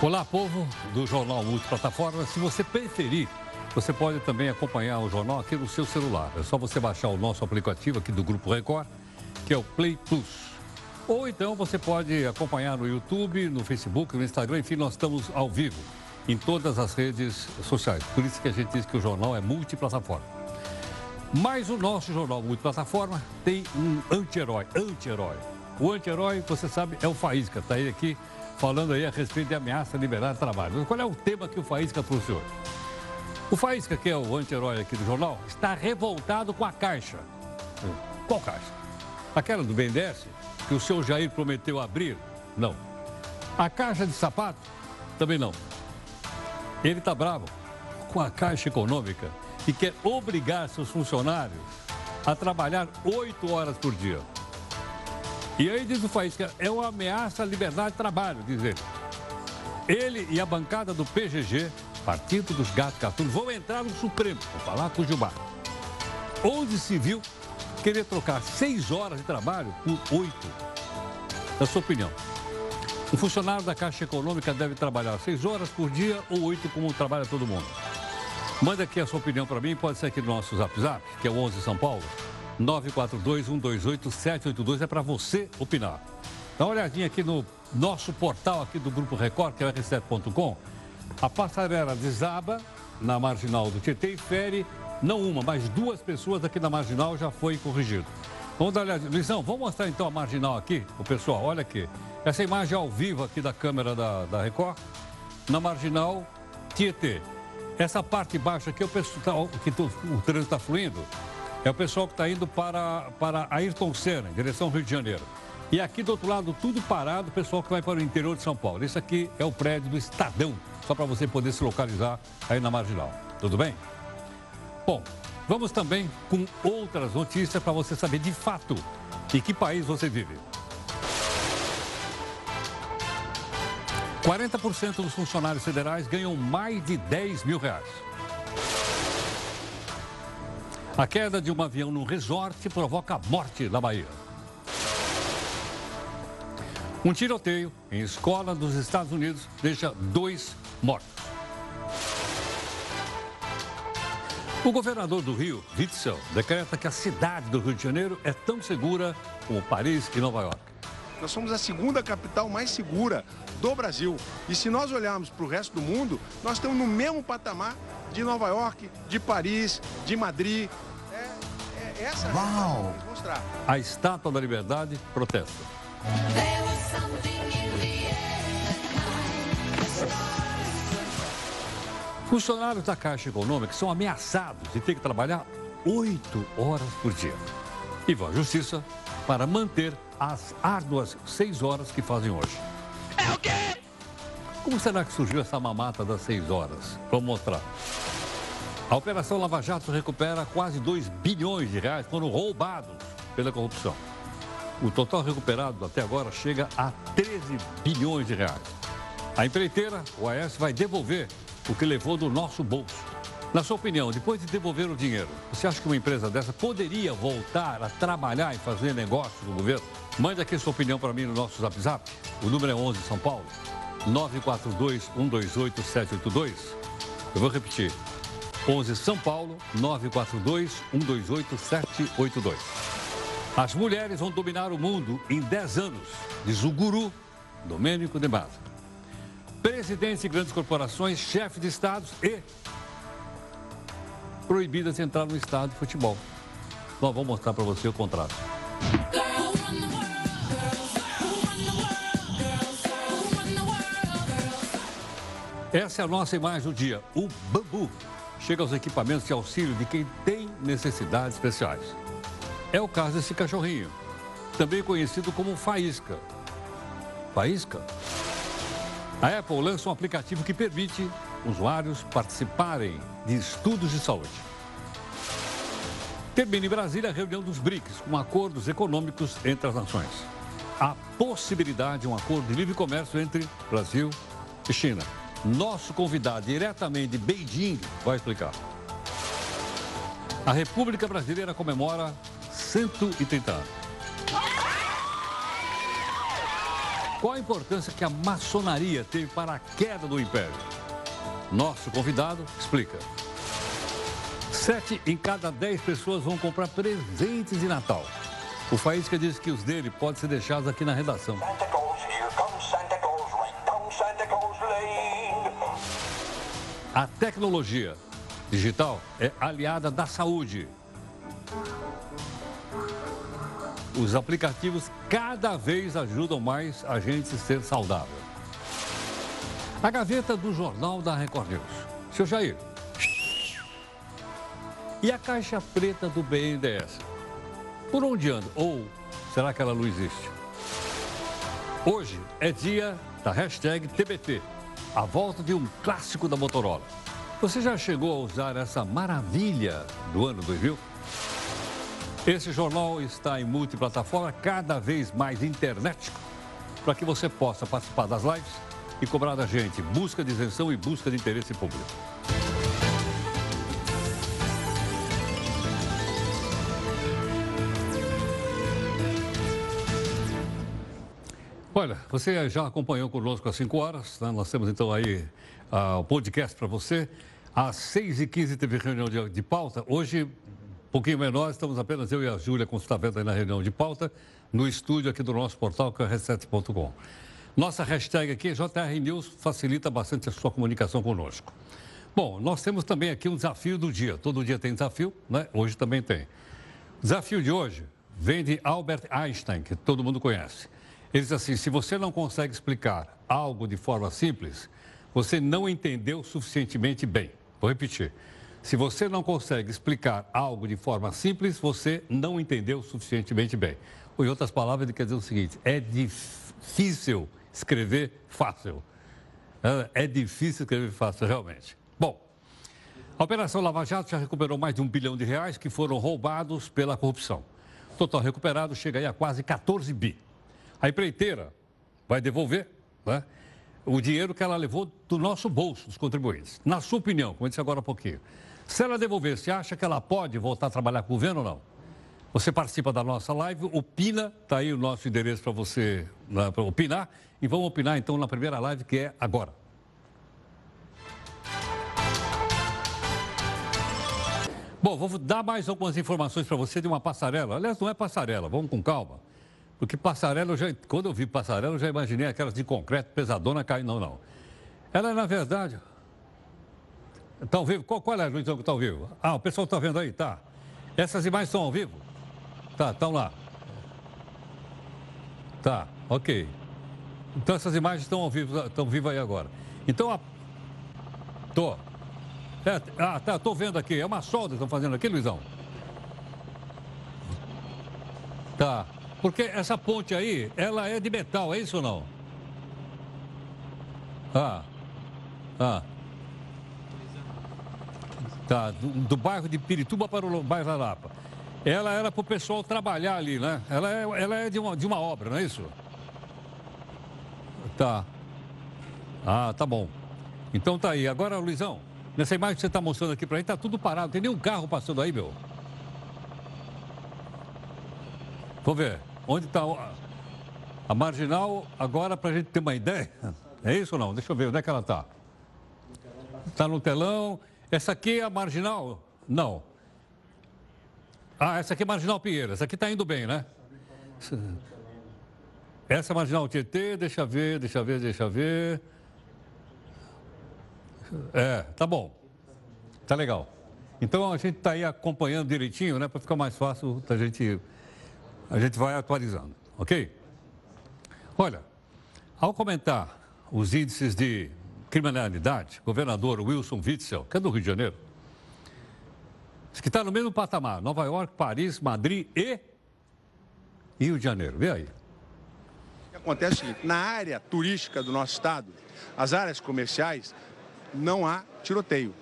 Olá, povo do Jornal Multiplataforma. Se você preferir, você pode também acompanhar o jornal aqui no seu celular. É só você baixar o nosso aplicativo aqui do Grupo Record, que é o Play Plus. Ou então você pode acompanhar no YouTube, no Facebook, no Instagram, enfim, nós estamos ao vivo em todas as redes sociais. Por isso que a gente diz que o jornal é multiplataforma. Mas o nosso jornal multiplataforma tem um anti-herói, anti-herói. O anti-herói, você sabe, é o Faísca. Está aí aqui falando aí a respeito de ameaça a liberar trabalho. Qual é o tema que o Faísca trouxe hoje? O Faísca, que é o anti-herói aqui do jornal, está revoltado com a Caixa. Qual Caixa? Aquela do BNDES, que o senhor Jair prometeu abrir? Não. A Caixa de Sapato? Também não. Ele está bravo com a Caixa Econômica e quer obrigar seus funcionários a trabalhar oito horas por dia. E aí diz o Faísca, é uma ameaça à liberdade de trabalho, diz ele. Ele e a bancada do PGG, Partido dos Gatos Catunos, vão entrar no Supremo, vou falar com o Gilmar. Onde se viu querer trocar seis horas de trabalho por oito. Na sua opinião, um funcionário da Caixa Econômica deve trabalhar seis horas por dia ou oito como trabalha todo mundo? Manda aqui a sua opinião para mim, pode ser aqui no nosso Zap Zap, que é o 11 São Paulo, 942-128-782, é para você opinar. Dá uma olhadinha aqui no nosso portal aqui do Grupo Record, que é o r7.com. A passarela desaba na marginal do Tietê e fere não uma, mas duas pessoas aqui na marginal já foi corrigido. Vamos dar uma olhada. Luizão, vamos mostrar então a marginal aqui, o pessoal, olha aqui. Essa imagem ao vivo aqui da câmera da, da Record, na marginal Tietê. Essa parte baixa aqui, o pessoal que o trânsito está fluindo, é o pessoal que está indo para, para Ayrton Senna, em direção ao Rio de Janeiro. E aqui do outro lado, tudo parado, o pessoal que vai para o interior de São Paulo. Esse aqui é o prédio do Estadão, só para você poder se localizar aí na marginal. Tudo bem? Bom, vamos também com outras notícias para você saber de fato em que país você vive. 40% dos funcionários federais ganham mais de 10 mil reais. A queda de um avião num resort provoca a morte na Bahia. Um tiroteio em escola dos Estados Unidos deixa dois mortos. O governador do Rio, Witzel, decreta que a cidade do Rio de Janeiro é tão segura como Paris e Nova York. Nós somos a segunda capital mais segura do Brasil. E se nós olharmos para o resto do mundo, nós estamos no mesmo patamar de Nova York, de Paris, de Madrid. É, é essa Uau. é a mostrar. A Estátua da Liberdade protesta. Funcionários da Caixa Econômica são ameaçados de ter que trabalhar oito horas por dia. E vão à justiça para manter as árduas seis horas que fazem hoje. É o quê? Como será que surgiu essa mamata das seis horas? Vamos mostrar. A Operação Lava Jato recupera quase 2 bilhões de reais foram roubados pela corrupção. O total recuperado até agora chega a 13 bilhões de reais. A empreiteira, o AES, vai devolver o que levou do nosso bolso. Na sua opinião, depois de devolver o dinheiro, você acha que uma empresa dessa poderia voltar a trabalhar e fazer negócios no governo? Mande aqui sua opinião para mim no nosso Zap Zap. O número é 11 São Paulo, 942-128-782. Eu vou repetir. 11 São Paulo, 942-128-782. As mulheres vão dominar o mundo em 10 anos, diz o guru Domênico de Maza. Presidentes de grandes corporações, chefes de estados e proibidas de entrar no estádio de futebol. Nós vamos mostrar para você o contrato. Essa é a nossa imagem do dia. O bambu chega aos equipamentos de auxílio de quem tem necessidades especiais. É o caso desse cachorrinho, também conhecido como faísca. Faísca? A Apple lança um aplicativo que permite usuários participarem de estudos de saúde. Termina em Brasília a reunião dos BRICS, com acordos econômicos entre as nações. A possibilidade de um acordo de livre comércio entre Brasil e China. Nosso convidado diretamente de Beijing vai explicar. A República Brasileira comemora 130 anos. Qual a importância que a maçonaria teve para a queda do império? Nosso convidado explica. Sete em cada dez pessoas vão comprar presentes de Natal. O Faísca diz que os dele podem ser deixados aqui na redação. A tecnologia digital é aliada da saúde. Os aplicativos cada vez ajudam mais a gente ser saudável. A gaveta do Jornal da Record News. Seu Jair. E a caixa preta do BNDES? Por onde anda? Ou será que ela não existe? Hoje é dia da hashtag TBT, a volta de um clássico da Motorola. Você já chegou a usar essa maravilha do ano 2000? Esse jornal está em multiplataforma, cada vez mais internet, para que você possa participar das lives e cobrar da gente busca de isenção e busca de interesse público. Olha, você já acompanhou conosco às 5 horas, né? nós temos então aí uh, o podcast para você. Às 6h15 teve reunião de, de pauta. Hoje um pouquinho menor, estamos apenas eu e a Júlia, como está vendo aí na reunião de pauta, no estúdio aqui do nosso portal, que é r7.com. Nossa hashtag aqui, JR News, facilita bastante a sua comunicação conosco. Bom, nós temos também aqui um desafio do dia. Todo dia tem desafio, né? Hoje também tem. O desafio de hoje vem de Albert Einstein, que todo mundo conhece. Ele diz assim: se você não consegue explicar algo de forma simples, você não entendeu suficientemente bem. Vou repetir. Se você não consegue explicar algo de forma simples, você não entendeu suficientemente bem. Ou, em outras palavras, ele quer dizer o seguinte: é difícil escrever fácil. É, difícil escrever fácil, realmente. Bom, a Operação Lava Jato já recuperou mais de um bilhão de reais que foram roubados pela corrupção. O total recuperado chega aí a quase 14 bi. A empreiteira vai devolver né, o dinheiro que ela levou do nosso bolso, dos contribuintes. Na sua opinião, como eu disse agora há pouquinho, se ela devolver, você acha que ela pode voltar a trabalhar com o governo ou não? Você participa da nossa live, opina, está aí o nosso endereço para você né, pra opinar. E vamos opinar então na primeira live que é agora. Bom, vou dar mais algumas informações para você de uma passarela. Aliás, não é passarela, vamos com calma. Porque passarela, já, quando eu vi passarela, eu já imaginei aquelas de concreto pesadona caindo. Não, não. Ela, na verdade, Está ao vivo? Qual, qual é, Luizão, que está ao vivo? Ah, o pessoal está vendo aí? Tá. Essas imagens estão ao vivo? Tá, estão lá. Tá, ok. Então essas imagens estão ao vivo, estão vivas aí agora. Então, a... tô. É, ah, tá, tô vendo aqui. É uma solda que estão fazendo aqui, Luizão? Tá. Porque essa ponte aí, ela é de metal, é isso ou não? Ah. Ah. Tá, do, do bairro de Pirituba para o bairro da Lapa. Ela era para o pessoal trabalhar ali, né? Ela é, ela é de, uma, de uma obra, não é isso? Tá. Ah, tá bom. Então tá aí. Agora, Luizão, nessa imagem que você está mostrando aqui para mim, tá tudo parado. Não tem nenhum carro passando aí, meu. Vou ver. Onde está a marginal agora para a gente ter uma ideia? É isso ou não? Deixa eu ver onde é que ela está. Está no telão. Essa aqui é a marginal? Não. Ah, essa aqui é marginal Pinheiro. Essa aqui está indo bem, né? Essa é marginal Tietê, deixa ver, deixa ver, deixa ver. É, tá bom. Tá legal. Então a gente está aí acompanhando direitinho, né? Para ficar mais fácil a gente. A gente vai atualizando, ok? Olha, ao comentar os índices de criminalidade, governador Wilson Witzel, que é do Rio de Janeiro, que está no mesmo patamar. Nova York, Paris, Madrid e Rio de Janeiro. Vê aí. O que acontece é o seguinte, na área turística do nosso estado, as áreas comerciais, não há tiroteio.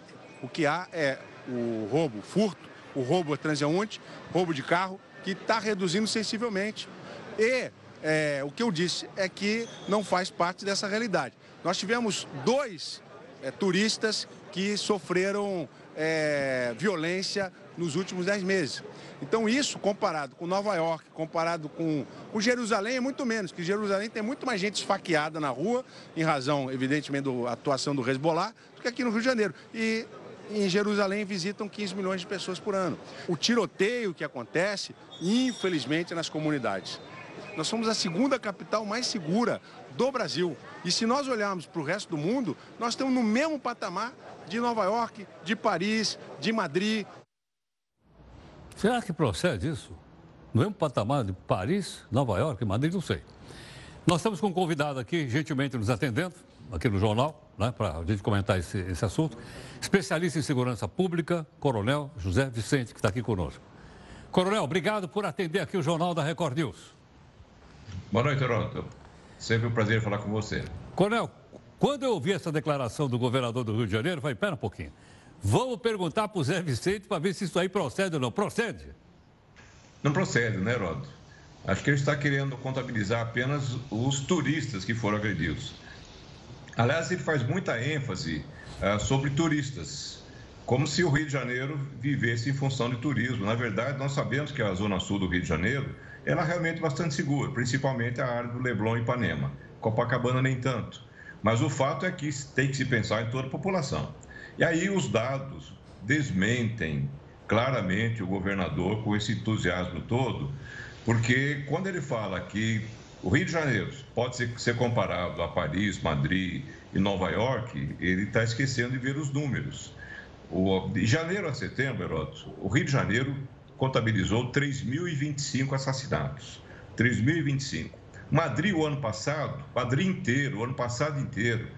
O que há é o roubo, furto, o roubo transeunte, roubo de carro, que está reduzindo sensivelmente. E é, o que eu disse é que não faz parte dessa realidade. Nós tivemos dois é, turistas que sofreram é, violência nos últimos dez meses. Então isso, comparado com Nova York, comparado com, com Jerusalém, é muito menos, que Jerusalém tem muito mais gente esfaqueada na rua, em razão, evidentemente, da atuação do Hezbollah, do que aqui no Rio de Janeiro. E em Jerusalém visitam 15 milhões de pessoas por ano. O tiroteio que acontece, infelizmente, nas comunidades. Nós somos a segunda capital mais segura do Brasil. E se nós olharmos para o resto do mundo, nós estamos no mesmo patamar de Nova York, de Paris, de Madrid. Será que procede isso? No mesmo patamar de Paris, Nova York, Madrid, não sei. Nós estamos com um convidado aqui, gentilmente nos atendendo, aqui no jornal, né, para a gente comentar esse, esse assunto. Especialista em segurança pública, Coronel José Vicente, que está aqui conosco. Coronel, obrigado por atender aqui o Jornal da Record News. Boa noite, Heródoto. Sempre um prazer falar com você. Coronel, quando eu ouvi essa declaração do governador do Rio de Janeiro, eu falei, pera um pouquinho. Vamos perguntar para o Zé Vicente para ver se isso aí procede ou não. Procede? Não procede, né, Heródoto? Acho que ele está querendo contabilizar apenas os turistas que foram agredidos. Aliás, ele faz muita ênfase uh, sobre turistas, como se o Rio de Janeiro vivesse em função de turismo. Na verdade, nós sabemos que a zona sul do Rio de Janeiro ela é realmente bastante segura, principalmente a área do Leblon e Ipanema. Copacabana nem tanto. Mas o fato é que tem que se pensar em toda a população. E aí os dados desmentem claramente o governador com esse entusiasmo todo, porque quando ele fala que o Rio de Janeiro pode ser, comparado a Paris, Madrid e Nova York, ele está esquecendo de ver os números. O, de janeiro a setembro, Heródoto, o Rio de Janeiro contabilizou 3.025 assassinatos. 3.025. Madrid, o ano passado, Madrid inteiro, o ano passado inteiro,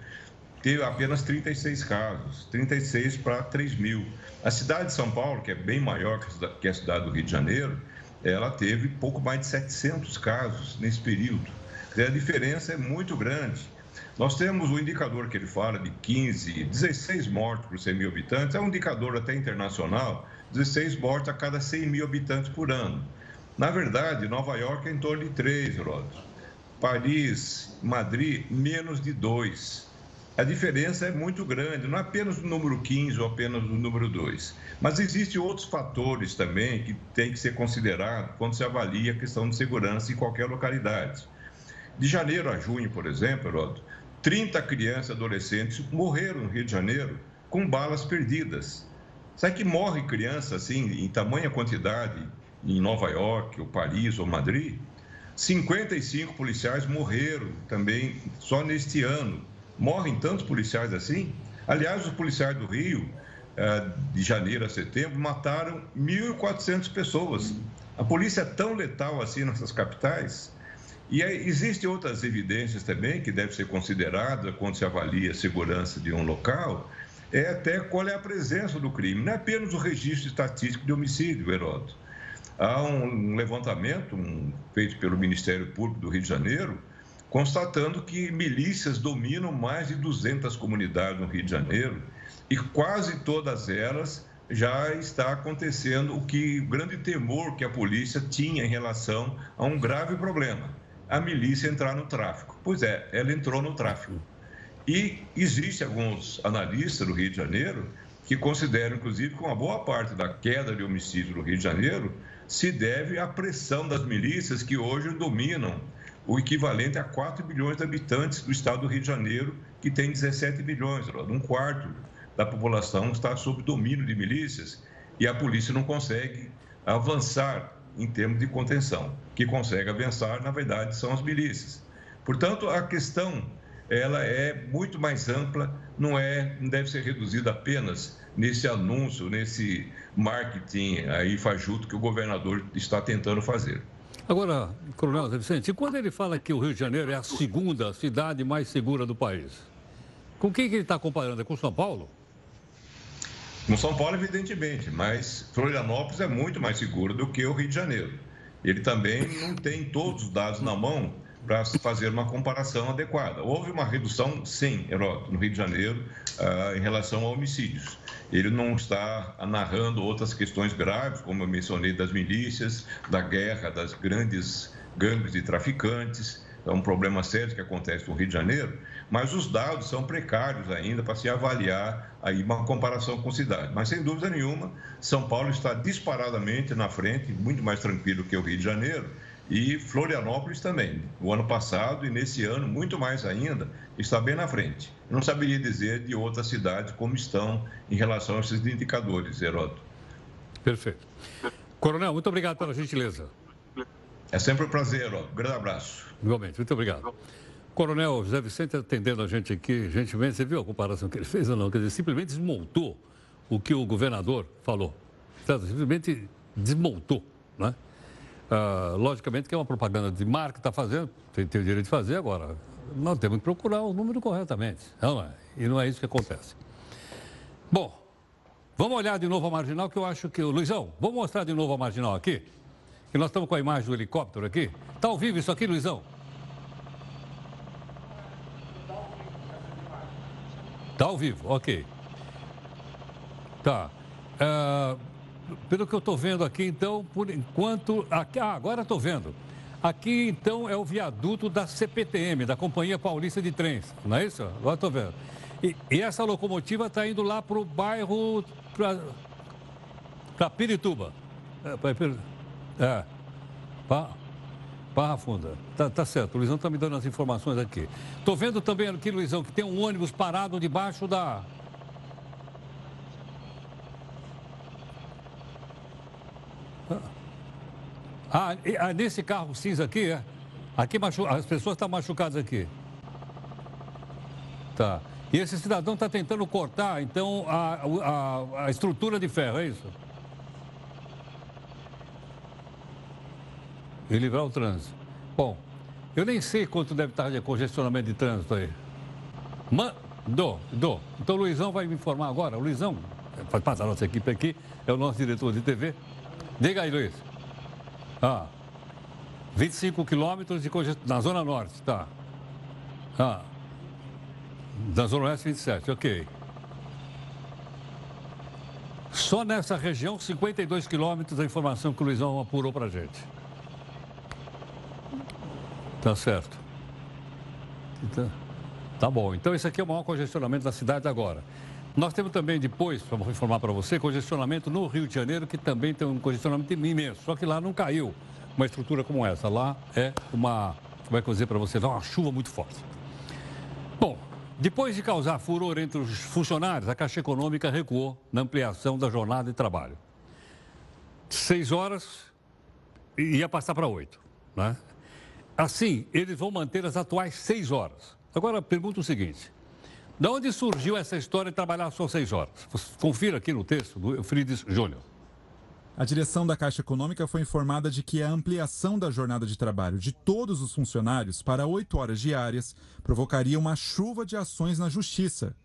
teve apenas 36 casos, 36 para 3 mil. A cidade de São Paulo, que é bem maior que a cidade do Rio de Janeiro, ela teve pouco mais de 700 casos nesse período. A diferença é muito grande. Nós temos o indicador que ele fala de 15, 16 mortos por 100 mil habitantes, é um indicador até internacional, 16 mortes a cada 100 mil habitantes por ano. Na verdade, Nova York é em torno de 3, Heródoto. Paris, Madrid, menos de 2. A diferença é muito grande, não é apenas do número 15 ou apenas do número 2. Mas existem outros fatores também que têm que ser considerados quando se avalia a questão de segurança em qualquer localidade. De janeiro a junho, por exemplo, Heródoto, 30 crianças e adolescentes morreram no Rio de Janeiro com balas perdidas. Sabe que morre criança assim, em tamanha quantidade, em Nova York, ou Paris, ou Madrid? 55 policiais morreram também só neste ano. Morrem tantos policiais assim? Aliás, os policiais do Rio, eh, de janeiro a setembro, mataram 1.400 pessoas. A polícia é tão letal assim nessas capitais. E existem outras evidências também que devem ser consideradas quando se avalia a segurança de um local, é até qual é a presença do crime. Não é apenas o registro estatístico de homicídio, Heródoto. Há um levantamento um, feito pelo Ministério Público do Rio de Janeiro, constatando que milícias dominam mais de 200 comunidades no Rio de Janeiro e quase todas elas já está acontecendo o que o grande temor que a polícia tinha em relação a um grave problema, a milícia entrar no tráfico. Pois é, ela entrou no tráfico. E existe alguns analistas do Rio de Janeiro que consideram, inclusive, que uma boa parte da queda de homicídio no Rio de Janeiro se deve à pressão das milícias que hoje dominam o equivalente a 4 bilhões de habitantes do estado do Rio de Janeiro, que tem 17 bilhões, um quarto da população está sob domínio de milícias e a polícia não consegue avançar em termos de contenção. Que consegue avançar, na verdade, são as milícias. Portanto, a questão ela é muito mais ampla, não é, não deve ser reduzida apenas nesse anúncio, nesse marketing aí fajuto que o governador está tentando fazer. Agora, Coronel Zé Vicente, quando ele fala que o Rio de Janeiro é a segunda cidade mais segura do país, com quem que ele está comparando? É com São Paulo? Com São Paulo, evidentemente, mas Florianópolis é muito mais seguro do que o Rio de Janeiro. Ele também não tem todos os dados na mão para fazer uma comparação adequada. Houve uma redução, sim, Heródoto, no Rio de Janeiro, uh, em relação a homicídios. Ele não está narrando outras questões graves, como eu mencionei, das milícias, da guerra, das grandes gangues de traficantes. É um problema sério que acontece no Rio de Janeiro. mas os dados são precários ainda para se avaliar aí uma comparação com cidade. Mas sem dúvida nenhuma, São Paulo está disparadamente na frente, muito mais tranquilo que o Rio de Janeiro, e Florianópolis também. O ano passado e nesse ano, muito mais ainda, está bem na frente. Não saberia dizer de outras cidades como estão em relação a esses indicadores, Heródoto. Perfeito. Coronel, muito obrigado pela gentileza. É sempre um prazer, Heródoto. Grande abraço. Igualmente, muito obrigado. Coronel José Vicente atendendo a gente aqui, gentilmente, você viu a comparação que ele fez ou não? Quer dizer, simplesmente desmontou o que o governador falou. Simplesmente desmontou, né? Ah, logicamente que é uma propaganda de marca que está fazendo, tem, tem o direito de fazer agora. Nós temos que procurar o número corretamente. Não é? E não é isso que acontece. Bom, vamos olhar de novo a marginal, que eu acho que. Luizão, vamos mostrar de novo a marginal aqui? Que nós estamos com a imagem do helicóptero aqui. Está ao vivo isso aqui, Luizão? Está ao vivo, ok. Tá. Uh, pelo que eu estou vendo aqui, então, por enquanto. Aqui, ah, agora estou vendo. Aqui, então, é o viaduto da CPTM, da Companhia Paulista de Trens, não é isso? Agora estou vendo. E, e, essa locomotiva está indo lá para o bairro. para Pirituba. É, pra, é. Barra Funda. Tá, tá certo, o Luizão está me dando as informações aqui. Estou vendo também aqui, Luizão, que tem um ônibus parado debaixo da, Ah, ah, nesse carro cinza aqui, é? Aqui machu... as pessoas estão machucadas aqui. Tá. E esse cidadão está tentando cortar, então, a, a, a estrutura de ferro, é isso? E livrar o trânsito. Bom, eu nem sei quanto deve estar de congestionamento de trânsito aí. Mandou, dou. Então o Luizão vai me informar agora. O Luizão, faz parte da nossa equipe aqui, é o nosso diretor de TV. Diga aí, Luiz. Ah, 25 quilômetros de congestão. Na Zona Norte, tá. Ah. Na Zona Oeste, 27, ok. Só nessa região, 52 quilômetros, a informação que o Luizão apurou para gente. Tá certo. Então, tá bom. Então, esse aqui é o maior congestionamento da cidade agora. Nós temos também depois, para informar para você, congestionamento no Rio de Janeiro, que também tem um congestionamento imenso. Só que lá não caiu uma estrutura como essa. Lá é uma, como é que eu dizer para você, uma chuva muito forte. Bom, depois de causar furor entre os funcionários, a Caixa Econômica recuou na ampliação da jornada de trabalho. Seis horas ia passar para oito. Né? Assim, eles vão manter as atuais seis horas. Agora, pergunto o seguinte: de onde surgiu essa história de trabalhar só seis horas? Confira aqui no texto do Eufrides Júnior. A direção da Caixa Econômica foi informada de que a ampliação da jornada de trabalho de todos os funcionários para oito horas diárias provocaria uma chuva de ações na Justiça.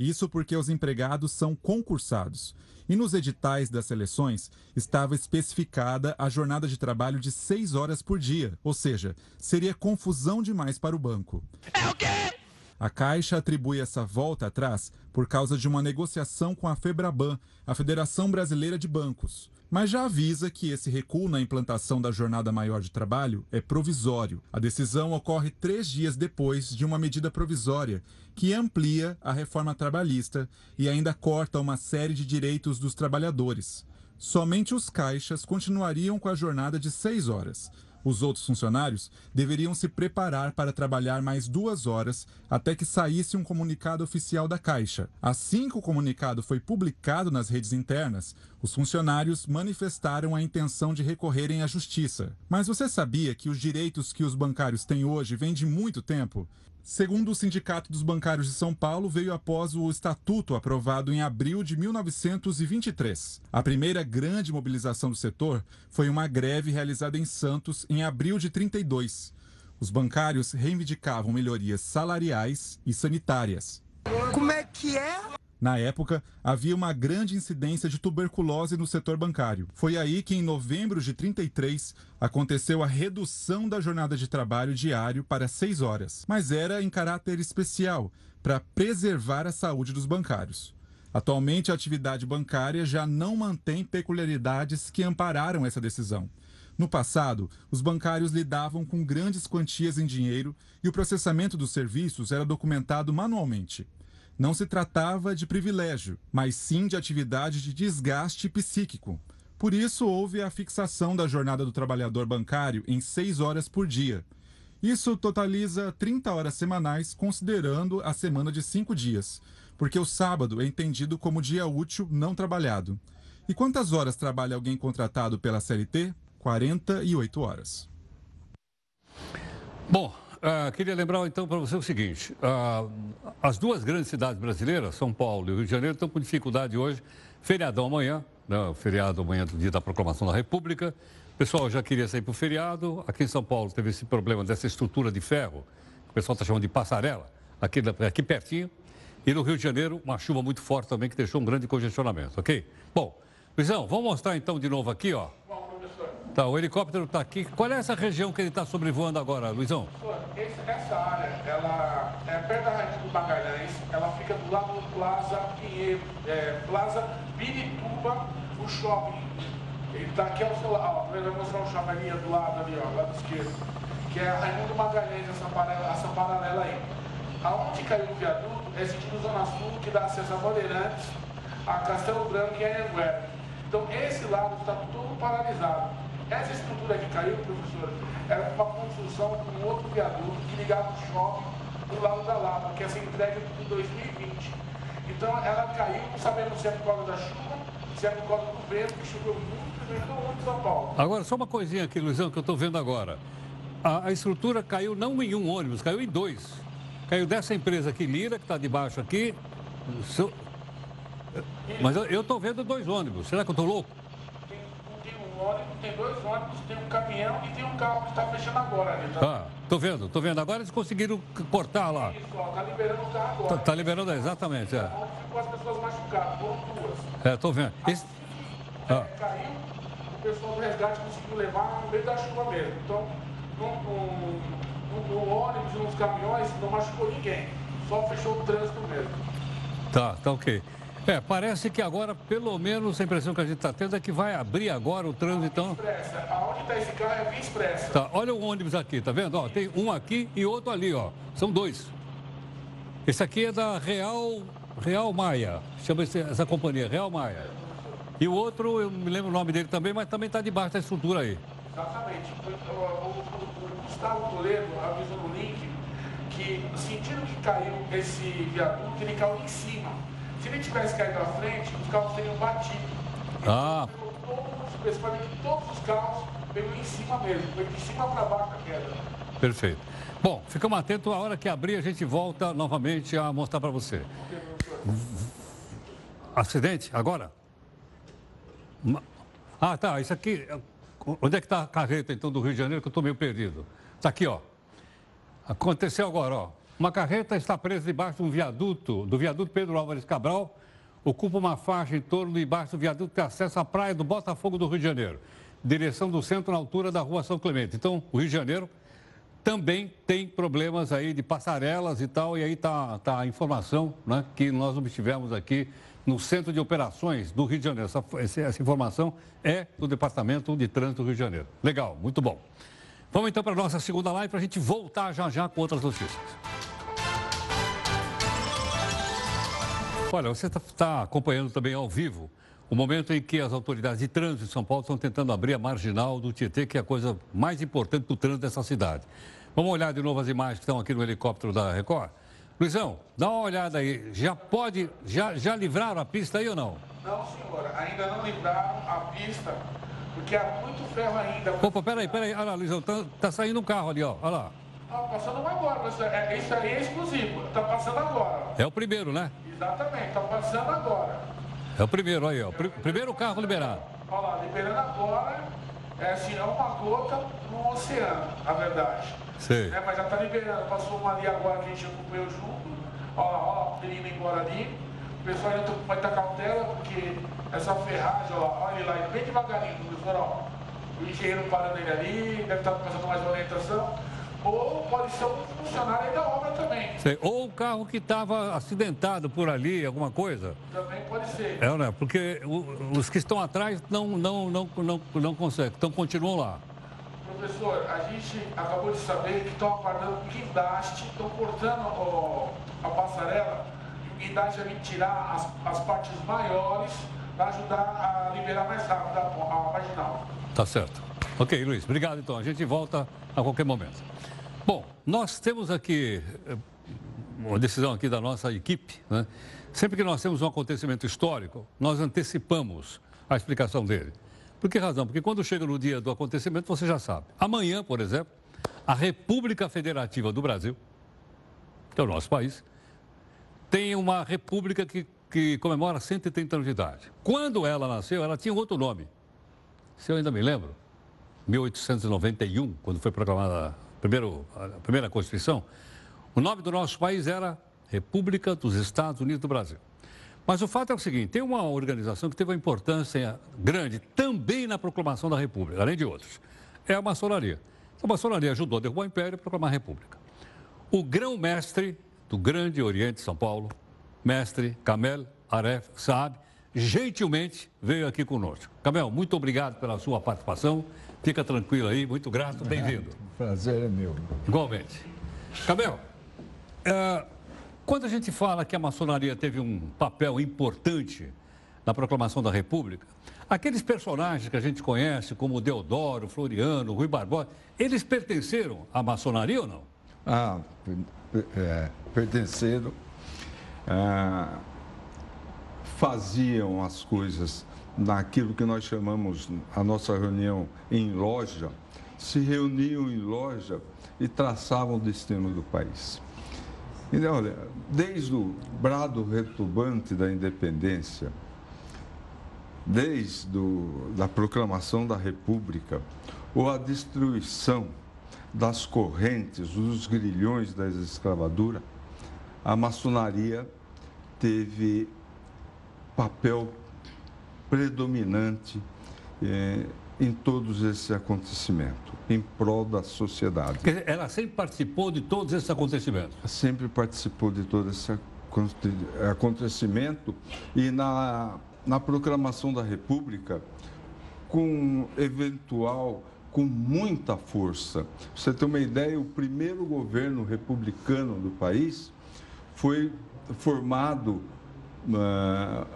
Isso porque os empregados são concursados. E nos editais das seleções estava especificada a jornada de trabalho de seis horas por dia, ou seja, seria confusão demais para o banco. É o quê? A Caixa atribui essa volta atrás por causa de uma negociação com a Febraban, a Federação Brasileira de Bancos mas já avisa que esse recuo na implantação da jornada maior de trabalho é provisório. A decisão ocorre três dias depois de uma medida provisória que amplia a reforma trabalhista e ainda corta uma série de direitos dos trabalhadores. Somente os caixas continuariam com a jornada de seis horas. Os outros funcionários deveriam se preparar para trabalhar mais duas horas até que saísse um comunicado oficial da Caixa. Assim que o comunicado foi publicado nas redes internas, os funcionários manifestaram a intenção de recorrerem à justiça. Mas você sabia que os direitos que os bancários têm hoje vêm de muito tempo? Segundo o Sindicato dos Bancários de São Paulo, veio após o estatuto aprovado em abril de 1923. A primeira grande mobilização do setor foi uma greve realizada em Santos em abril de 32. Os bancários reivindicavam melhorias salariais e sanitárias. Como é que é? Na época, havia uma grande incidência de tuberculose no setor bancário. Foi aí que, em novembro de 33, aconteceu a redução da jornada de trabalho diário para seis horas, mas era em caráter especial, para preservar a saúde dos bancários. Atualmente, a atividade bancária já não mantém peculiaridades que ampararam essa decisão. No passado, os bancários lidavam com grandes quantias em dinheiro e o processamento dos serviços era documentado manualmente. Não se tratava de privilégio, mas sim de atividade de desgaste psíquico. Por isso, houve a fixação da jornada do trabalhador bancário em seis horas por dia. Isso totaliza 30 horas semanais, considerando a semana de cinco dias, porque o sábado é entendido como dia útil não trabalhado. E quantas horas trabalha alguém contratado pela CLT? 48 horas. Bom, uh, queria lembrar então para você o seguinte: uh, as duas grandes cidades brasileiras, São Paulo e Rio de Janeiro, estão com dificuldade hoje. Feriadão amanhã, né, feriado amanhã do dia da proclamação da República. Pessoal já queria sair para o feriado. Aqui em São Paulo teve esse problema dessa estrutura de ferro, que o pessoal está chamando de passarela, aqui, aqui pertinho. E no Rio de Janeiro, uma chuva muito forte também que deixou um grande congestionamento, ok? Bom, Luizão, vamos mostrar então de novo aqui, ó. Tá, o helicóptero está aqui. Qual é essa região que ele está sobrevoando agora, Luizão? Essa área, ela é perto da Raimundo Magalhães, ela fica do lado do Plaza Pinheiro, é, Plaza Pirituba, o shopping. Ele está aqui ao seu lado, ó, vai mostrar um shopping do lado ali, ó, lado esquerdo. Que é a Raimundo Magalhães, essa paralela, essa paralela aí. Aonde caiu o viaduto é sentido Zona Sul, que dá acesso a Bandeirantes, a Castelo Branco e a Anhanguera. Então esse lado está todo paralisado. Essa estrutura que caiu, professor, era uma construção de um outro viaduto que ligava o shopping do lado da Lapa, que ia ser entregue em 2020. Então ela caiu, não sabemos se é por causa da chuva, se é por causa do vento, que choveu muito e ventou muito São Paulo. Agora, só uma coisinha aqui, Luizão, que eu estou vendo agora. A, a, estrutura caiu não em um ônibus, caiu em dois. Caiu dessa empresa aqui, Lira, que está debaixo aqui. Mas eu estou vendo dois ônibus. Será que eu estou louco? Ônibus, tem dois ônibus, tem um caminhão e tem um carro que está fechando agora ali. Tá? Ah, tô vendo, tô vendo. Agora eles conseguiram cortar lá. Isso, ó, tá liberando o carro agora. Tá, tá liberando, exatamente. É. Onde ficou as pessoas machucadas, foram duas. É, tô vendo. Esse... Ah. Caiu, o pessoal do resgate conseguiu levar no meio da chuva mesmo. Então, no, no, no ônibus e nos caminhões não machucou ninguém. Só fechou o trânsito mesmo. Tá, tá ok. É, parece que agora, pelo menos, a impressão que a gente está tendo é que vai abrir agora o trânsito, então... Aonde está esse carro é via expressa. Tá, olha o ônibus aqui, tá vendo? Ó, tem um aqui e outro ali, ó. São dois. Esse aqui é da Real, Real Maia, chama essa companhia, Real Maia. E o outro, eu me lembro o nome dele também, mas também está debaixo da estrutura aí. Exatamente. O, o, o Gustavo Toledo avisou no link que, sentindo que caiu esse viaduto, ele caiu em cima. Se ele tivesse caído à frente, os carros teriam batido. Ah. Todos, todos os carros veio em cima mesmo, veio de cima para baixo a queda. Perfeito. Bom, ficamos atentos, a hora que abrir a gente volta novamente a mostrar para você. Acidente? Agora? Ah, tá, isso aqui... Onde é que está a carreta, então, do Rio de Janeiro, que eu estou meio perdido? Está aqui, ó. Aconteceu agora, ó. Uma carreta está presa debaixo de um viaduto, do viaduto Pedro Álvares Cabral, ocupa uma faixa em torno de baixo do viaduto que acessa a praia do Botafogo do Rio de Janeiro, direção do centro na altura da rua São Clemente. Então, o Rio de Janeiro também tem problemas aí de passarelas e tal, e aí está tá a informação né, que nós obtivemos aqui no Centro de Operações do Rio de Janeiro. Essa, essa informação é do Departamento de Trânsito do Rio de Janeiro. Legal, muito bom. Vamos então para a nossa segunda live para a gente voltar já já com outras notícias. Olha, você está tá acompanhando também ao vivo o momento em que as autoridades de trânsito de São Paulo estão tentando abrir a marginal do Tietê, que é a coisa mais importante do trânsito dessa cidade. Vamos olhar de novo as imagens que estão aqui no helicóptero da Record? Luizão, dá uma olhada aí. Já pode, já, já livraram a pista aí ou não? Não, senhora, ainda não livraram a pista, porque há muito ferro ainda. Opa, peraí, peraí. Olha lá, Luizão, tá, tá saindo um carro ali, ó. Olha lá. Tá passando agora, mas é, isso aí é exclusivo. Tá passando agora. É o primeiro, né? Exatamente, está passando agora. É o primeiro aí, ó. primeiro carro liberado. Olha lá, liberando agora, é assim, é uma gota no oceano, a verdade. Sim. É, mas já está liberando. Passou uma ali agora que a gente acompanhou junto. Olha lá, olha lá, o indo embora ali. O pessoal ainda vai estar cautela, porque essa ferragem, olha lá, olha ele lá, bem devagarinho, professor, ó. O engenheiro parando ele ali, deve estar passando mais orientação. Ou pode ser um funcionário da obra também. Sei. Ou o carro que estava acidentado por ali, alguma coisa. Também pode ser. É, né? Porque os que estão atrás não, não, não, não, não conseguem, então continuam lá. Professor, a gente acabou de saber que estão aguardando o guindaste, estão cortando ó, a passarela e o guindaste vai tirar as, as partes maiores para ajudar a liberar mais rápido a, a marginal. Tá certo. Ok, Luiz, obrigado então. A gente volta a qualquer momento. Bom, nós temos aqui eh, uma decisão aqui da nossa equipe, né? Sempre que nós temos um acontecimento histórico, nós antecipamos a explicação dele. Por que razão? Porque quando chega no dia do acontecimento, você já sabe. Amanhã, por exemplo, a República Federativa do Brasil, que é o nosso país, tem uma república que, que comemora 130 anos de idade. Quando ela nasceu, ela tinha outro nome. Se eu ainda me lembro, 1891, quando foi proclamada primeiro, a primeira Constituição, o nome do nosso país era República dos Estados Unidos do Brasil. Mas o fato é o seguinte: tem uma organização que teve uma importância grande também na proclamação da República, além de outros. É a maçonaria. A maçonaria ajudou a derrubar o Império e proclamar a República. O grão-mestre do Grande Oriente de São Paulo, mestre Kamel Aref Saab, gentilmente veio aqui conosco. Kamel, muito obrigado pela sua participação. Fica tranquilo aí, muito grato, bem-vindo. Prazer é meu. Igualmente. Kamel, é, quando a gente fala que a maçonaria teve um papel importante na proclamação da República, aqueles personagens que a gente conhece, como Deodoro, Floriano, Rui Barbosa, eles pertenceram à maçonaria ou não? Ah, é, pertenceram. Ah, faziam as coisas naquilo que nós chamamos a nossa reunião em loja, se reuniam em loja e traçavam o destino do país. Então, olha, desde o brado retumbante da independência, desde do, da proclamação da República, ou a destruição das correntes, dos grilhões da escravatura, a maçonaria teve papel predominante eh, em todos esses acontecimentos, em prol da sociedade. Ela sempre participou de todos esses acontecimentos? Sempre participou de todo esse acontecimento e na, na proclamação da República, com eventual, com muita força. você tem uma ideia, o primeiro governo republicano do país foi formado uh,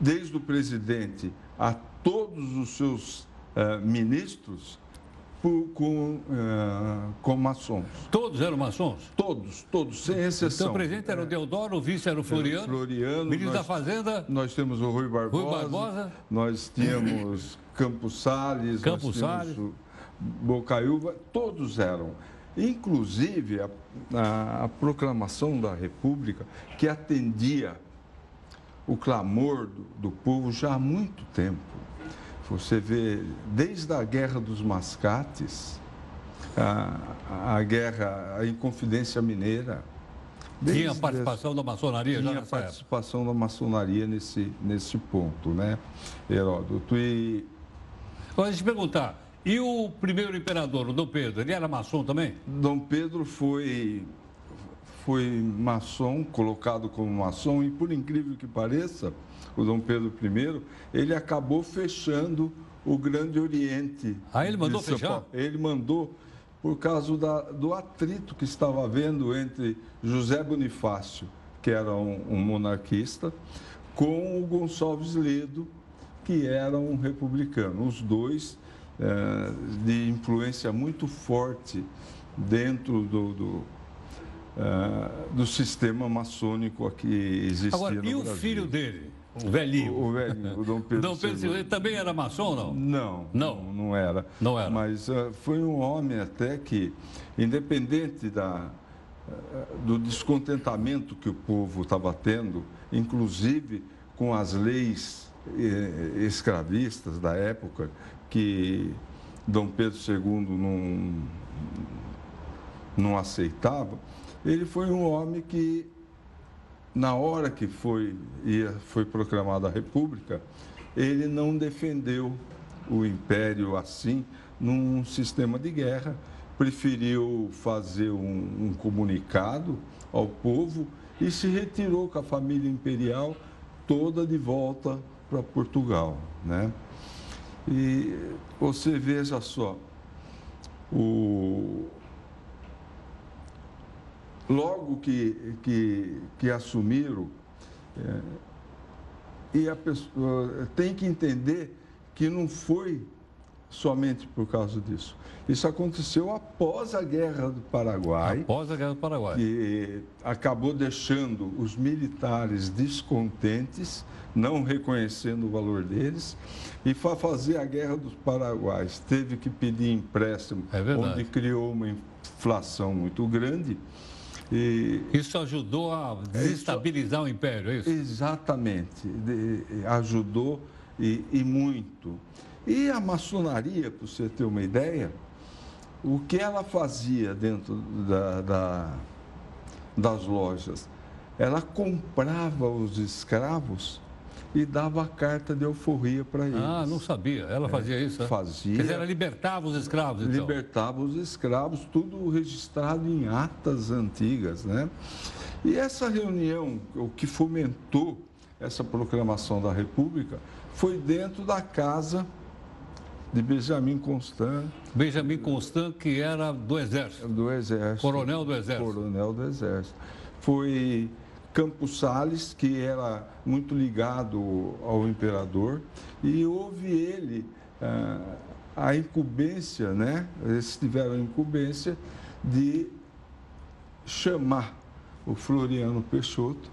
desde o presidente a todos os seus uh, ministros por, com, uh, com maçons. Todos eram maçons? Todos, todos, sem exceção. Então o presidente era o Deodoro, o vice era o Floriano. Era Floriano. Ministro nós, da Fazenda. Nós temos o Rui Barbosa. Rui Barbosa. Nós tínhamos Campos Salles. Campos Salles. Bocaiúva, todos eram. Inclusive, a, a, a proclamação da República, que atendia o clamor do, do povo já há muito tempo. Você vê, desde a Guerra dos Mascates, a, a guerra, a Inconfidência Mineira. Tinha participação da maçonaria já Tinha participação época. da maçonaria nesse, nesse ponto, né, Heródoto? E... Agora, deixa eu te perguntar, e o primeiro imperador, o Dom Pedro, ele era maçom também? Dom Pedro foi foi maçom, colocado como maçom, e por incrível que pareça, o Dom Pedro I, ele acabou fechando o Grande Oriente. Ah, ele mandou fechar? Ele mandou por causa da, do atrito que estava havendo entre José Bonifácio, que era um, um monarquista, com o Gonçalves Ledo, que era um republicano. Os dois é, de influência muito forte dentro do, do uh, do sistema maçônico que existia Agora, no e Brasil. o filho dele? O velhinho. O, o velhinho, o Dom Pedro, Dom Pedro II. também era maçom ou não? Não, não, não era. Não era. Mas uh, foi um homem até que, independente da, uh, do descontentamento que o povo estava tendo, inclusive com as leis eh, escravistas da época, que Dom Pedro II não, não aceitava, ele foi um homem que, na hora que foi, ia, foi proclamada a República, ele não defendeu o império assim, num sistema de guerra, preferiu fazer um, um comunicado ao povo e se retirou com a família imperial toda de volta para Portugal, né? E você veja só, o... logo que, que, que assumiram, é, e a pessoa tem que entender que não foi somente por causa disso. Isso aconteceu após a Guerra do Paraguai. Após a Guerra do Paraguai. Que acabou deixando os militares descontentes, não reconhecendo o valor deles. E para fazer a Guerra dos Paraguaios, teve que pedir empréstimo, é onde criou uma inflação muito grande. E... Isso ajudou a desestabilizar isso... o império, é isso? Exatamente. ajudou e, e muito. E a maçonaria, para você ter uma ideia, o que ela fazia dentro da, da, das lojas? Ela comprava os escravos e dava a carta de euforia para eles. Ah, não sabia. Ela fazia é, isso? É? Fazia. Quer dizer, ela libertava os escravos, então. Libertava os escravos, tudo registrado em atas antigas, né? E essa reunião, o que fomentou essa proclamação da República, foi dentro da casa de Benjamin Constant. Benjamin Constant, que era do Exército. Do Exército. Coronel do Exército. Coronel do Exército. Foi Campos Sales, que era muito ligado ao imperador, e houve ele ah, a incumbência, né? Eles tiveram a incumbência de chamar o Floriano Peixoto,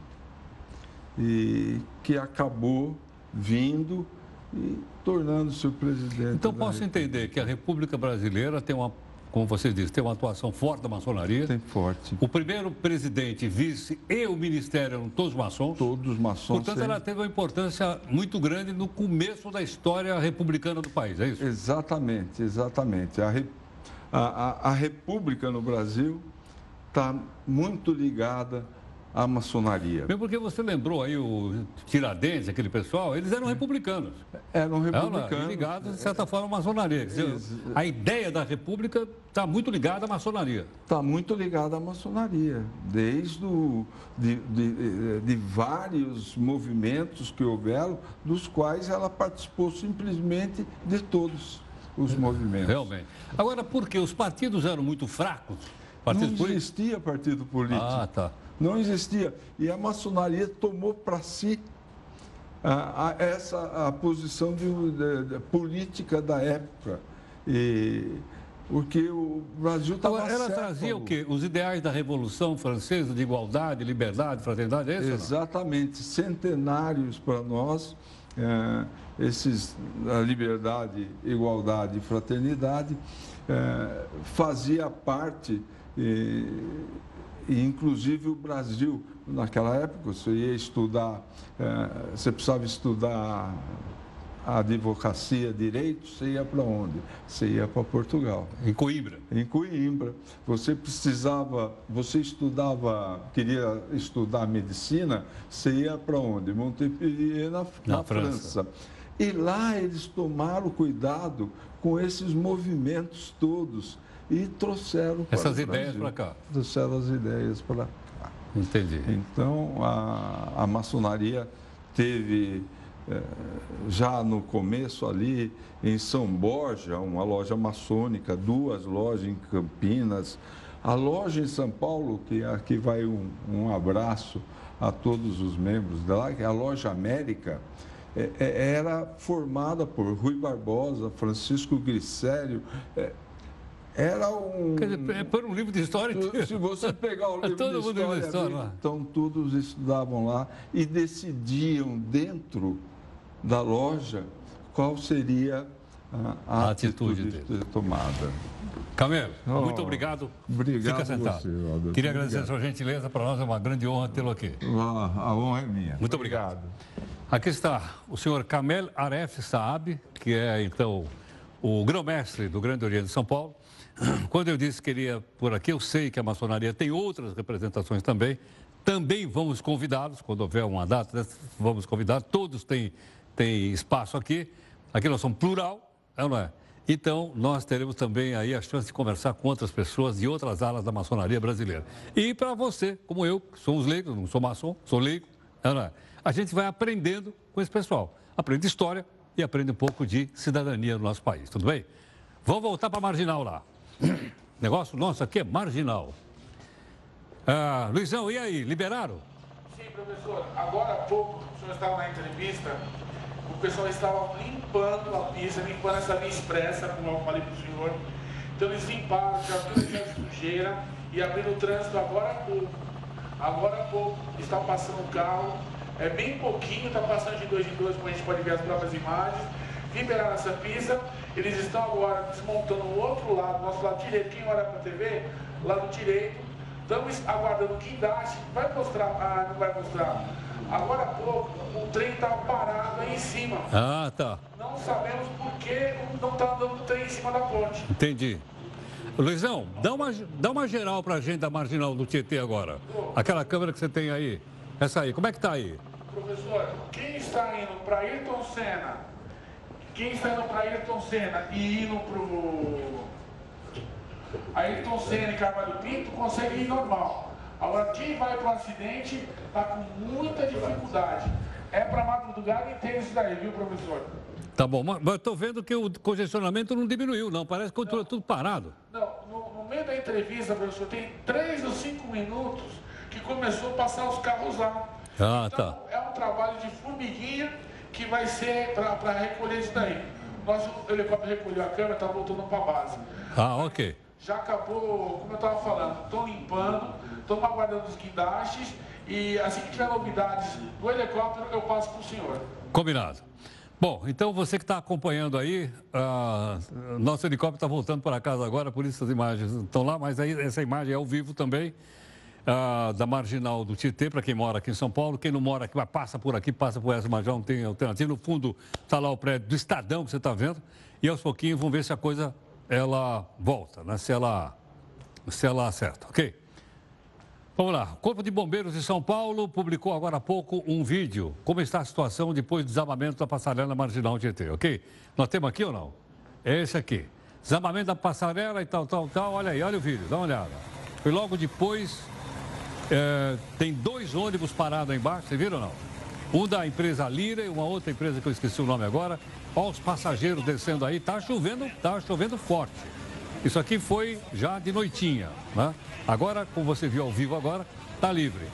e que acabou vindo e tornando-se o presidente. Então posso entender que a República Brasileira tem uma, como você disse, tem uma atuação forte da maçonaria. Tem forte. O primeiro presidente, vice e o ministério eram todos maçons. Todos maçons. Portanto, ela teve uma importância muito grande no começo da história republicana do país, é isso? Exatamente, exatamente. A, a, a, a República no Brasil está muito ligada a maçonaria. Mesmo porque você lembrou aí o Tiradentes, aquele pessoal, eles eram republicanos. Eram republicanos. Eram ligados, de certa forma, à maçonaria. Dizer, a ideia da república está muito ligada à maçonaria. Está muito ligada à maçonaria. Desde o, de, de, de vários movimentos que houveram, dos quais ela participou simplesmente de todos os movimentos. Realmente. Agora, por que os partidos eram muito fracos? Partido não existia partido político. Ah, tá. Não existia. E a maçonaria tomou para si a, a, essa a posição de, de, de, política da época. E, porque o Brasil estava Ela trazia o quê? Os ideais da Revolução Francesa de igualdade, liberdade, fraternidade, é isso? Exatamente. Centenários para nós. É, esses, a liberdade, igualdade e fraternidade é, fazia parte e, inclusive o Brasil, naquela época, você ia estudar, é, você precisava estudar a advocacia, direito, você ia para onde? Você ia para Portugal. Em Coimbra? Em Coimbra. Você precisava, você estudava, queria estudar medicina, você ia para onde? Montpellier, na, na, na França. França. E lá eles tomaram cuidado com esses movimentos todos e trouxeram essas ideias para cá. Trouxeram as ideias para cá. Entendi. Então a, a maçonaria teve é, já no começo ali em São Borja, uma loja maçônica, duas lojas em Campinas, a loja em São Paulo, que aqui vai um, um abraço a todos os membros dela, que é a loja América, é, é, era formada por Rui Barbosa, Francisco Grissério, é, era um. Quer dizer, é por um livro de história. Se você pegar o livro Todo de história, de história então todos estudavam lá e decidiam dentro da loja qual seria a, a, a atitude, atitude tomada. Camelo, oh, muito obrigado. Obrigado. Fica sentado. Você, Queria agradecer a sua gentileza, para nós é uma grande honra tê-lo aqui. A, a, honra é minha. Muito obrigado. obrigado. Aqui está o senhor Kamel Aref Saab, que é então o grão-mestre do Grande Oriente de São Paulo. Quando eu disse que queria por aqui, eu sei que a maçonaria tem outras representações também. Também vamos convidá-los, quando houver uma data, vamos convidar. Todos têm, têm espaço aqui. Aqui nós somos plural, é não é? Então, nós teremos também aí a chance de conversar com outras pessoas de outras alas da maçonaria brasileira. E para você, como eu, que somos leigos, não sou maçom, sou leigo, é? a gente vai aprendendo com esse pessoal. Aprende história e aprende um pouco de cidadania no nosso país, tudo bem? Vamos voltar para a Marginal lá. Negócio nosso aqui é Marginal. Ah, Luizão, e aí, liberaram? Sim, professor. Agora há pouco, o senhor estava na entrevista, o pessoal estava limpando a pista, limpando essa linha expressa, como eu falei para o senhor. Então eles limparam, já tudo de sujeira e abriram o trânsito agora há pouco. Agora há pouco está passando o carro, é bem pouquinho, está passando de dois em dois, como a gente pode ver as próprias imagens. Liberaram essa pista, eles estão agora desmontando o outro lado, nosso lado direito. Quem olha para a TV, lado direito, estamos aguardando o guindaste, vai mostrar, ah, não vai mostrar Agora há pouco, o trem está parado aí em cima. Ah, tá. Não sabemos por que não está andando o trem em cima da ponte. Entendi. Luizão, dá uma, dá uma geral para a gente da marginal do Tietê agora. Aquela câmera que você tem aí. Essa aí, como é que está aí? Professor, quem está indo para Ayrton Senna, quem está indo para Ayrton Senna e indo para o Ayrton Senna e Carvalho Pinto, consegue ir normal. Agora, quem vai para o acidente está com muita dificuldade. É para madrugada inteira isso daí, viu, professor? Tá bom, mas eu estou vendo que o congestionamento não diminuiu, não. Parece que continua tudo parado. Não, no, no, meio da entrevista, professor, tem três ou cinco minutos que começou a passar os carros lá. Ah, então, tá. É um trabalho de formiguinha que vai ser para recolher isso daí. Nosso helicóptero recolheu a câmera, está voltando para a base. Ah, ok. Já acabou, como eu estava falando, estão limpando, estamos aguardando os guindastes e assim que tiver novidades do helicóptero, eu passo para o senhor. Combinado. Bom, então você que está acompanhando aí, uh, nosso helicóptero está voltando para casa agora, por isso as imagens estão lá, mas aí essa imagem é ao vivo também, uh, da marginal do Tietê, para quem mora aqui em São Paulo. Quem não mora aqui, passa por aqui, passa por essa marginal, não tem alternativa. No fundo está lá o prédio do Estadão que você está vendo, e aos pouquinhos vamos ver se a coisa ela volta, né? se, ela, se ela acerta, ok? Vamos lá. O Corpo de Bombeiros de São Paulo publicou agora há pouco um vídeo. Como está a situação depois do desabamento da passarela marginal GT, ok? Nós temos aqui ou não? É esse aqui. Desabamento da passarela e tal, tal, tal. Olha aí, olha o vídeo, dá uma olhada. E logo depois, é, tem dois ônibus parados aí embaixo, vocês viram ou não? Um da empresa Lira e uma outra empresa que eu esqueci o nome agora. Olha os passageiros descendo aí. Tá chovendo, tá chovendo forte. Isso aqui foi já de noitinha, né? Agora, como você viu ao vivo agora, está livre.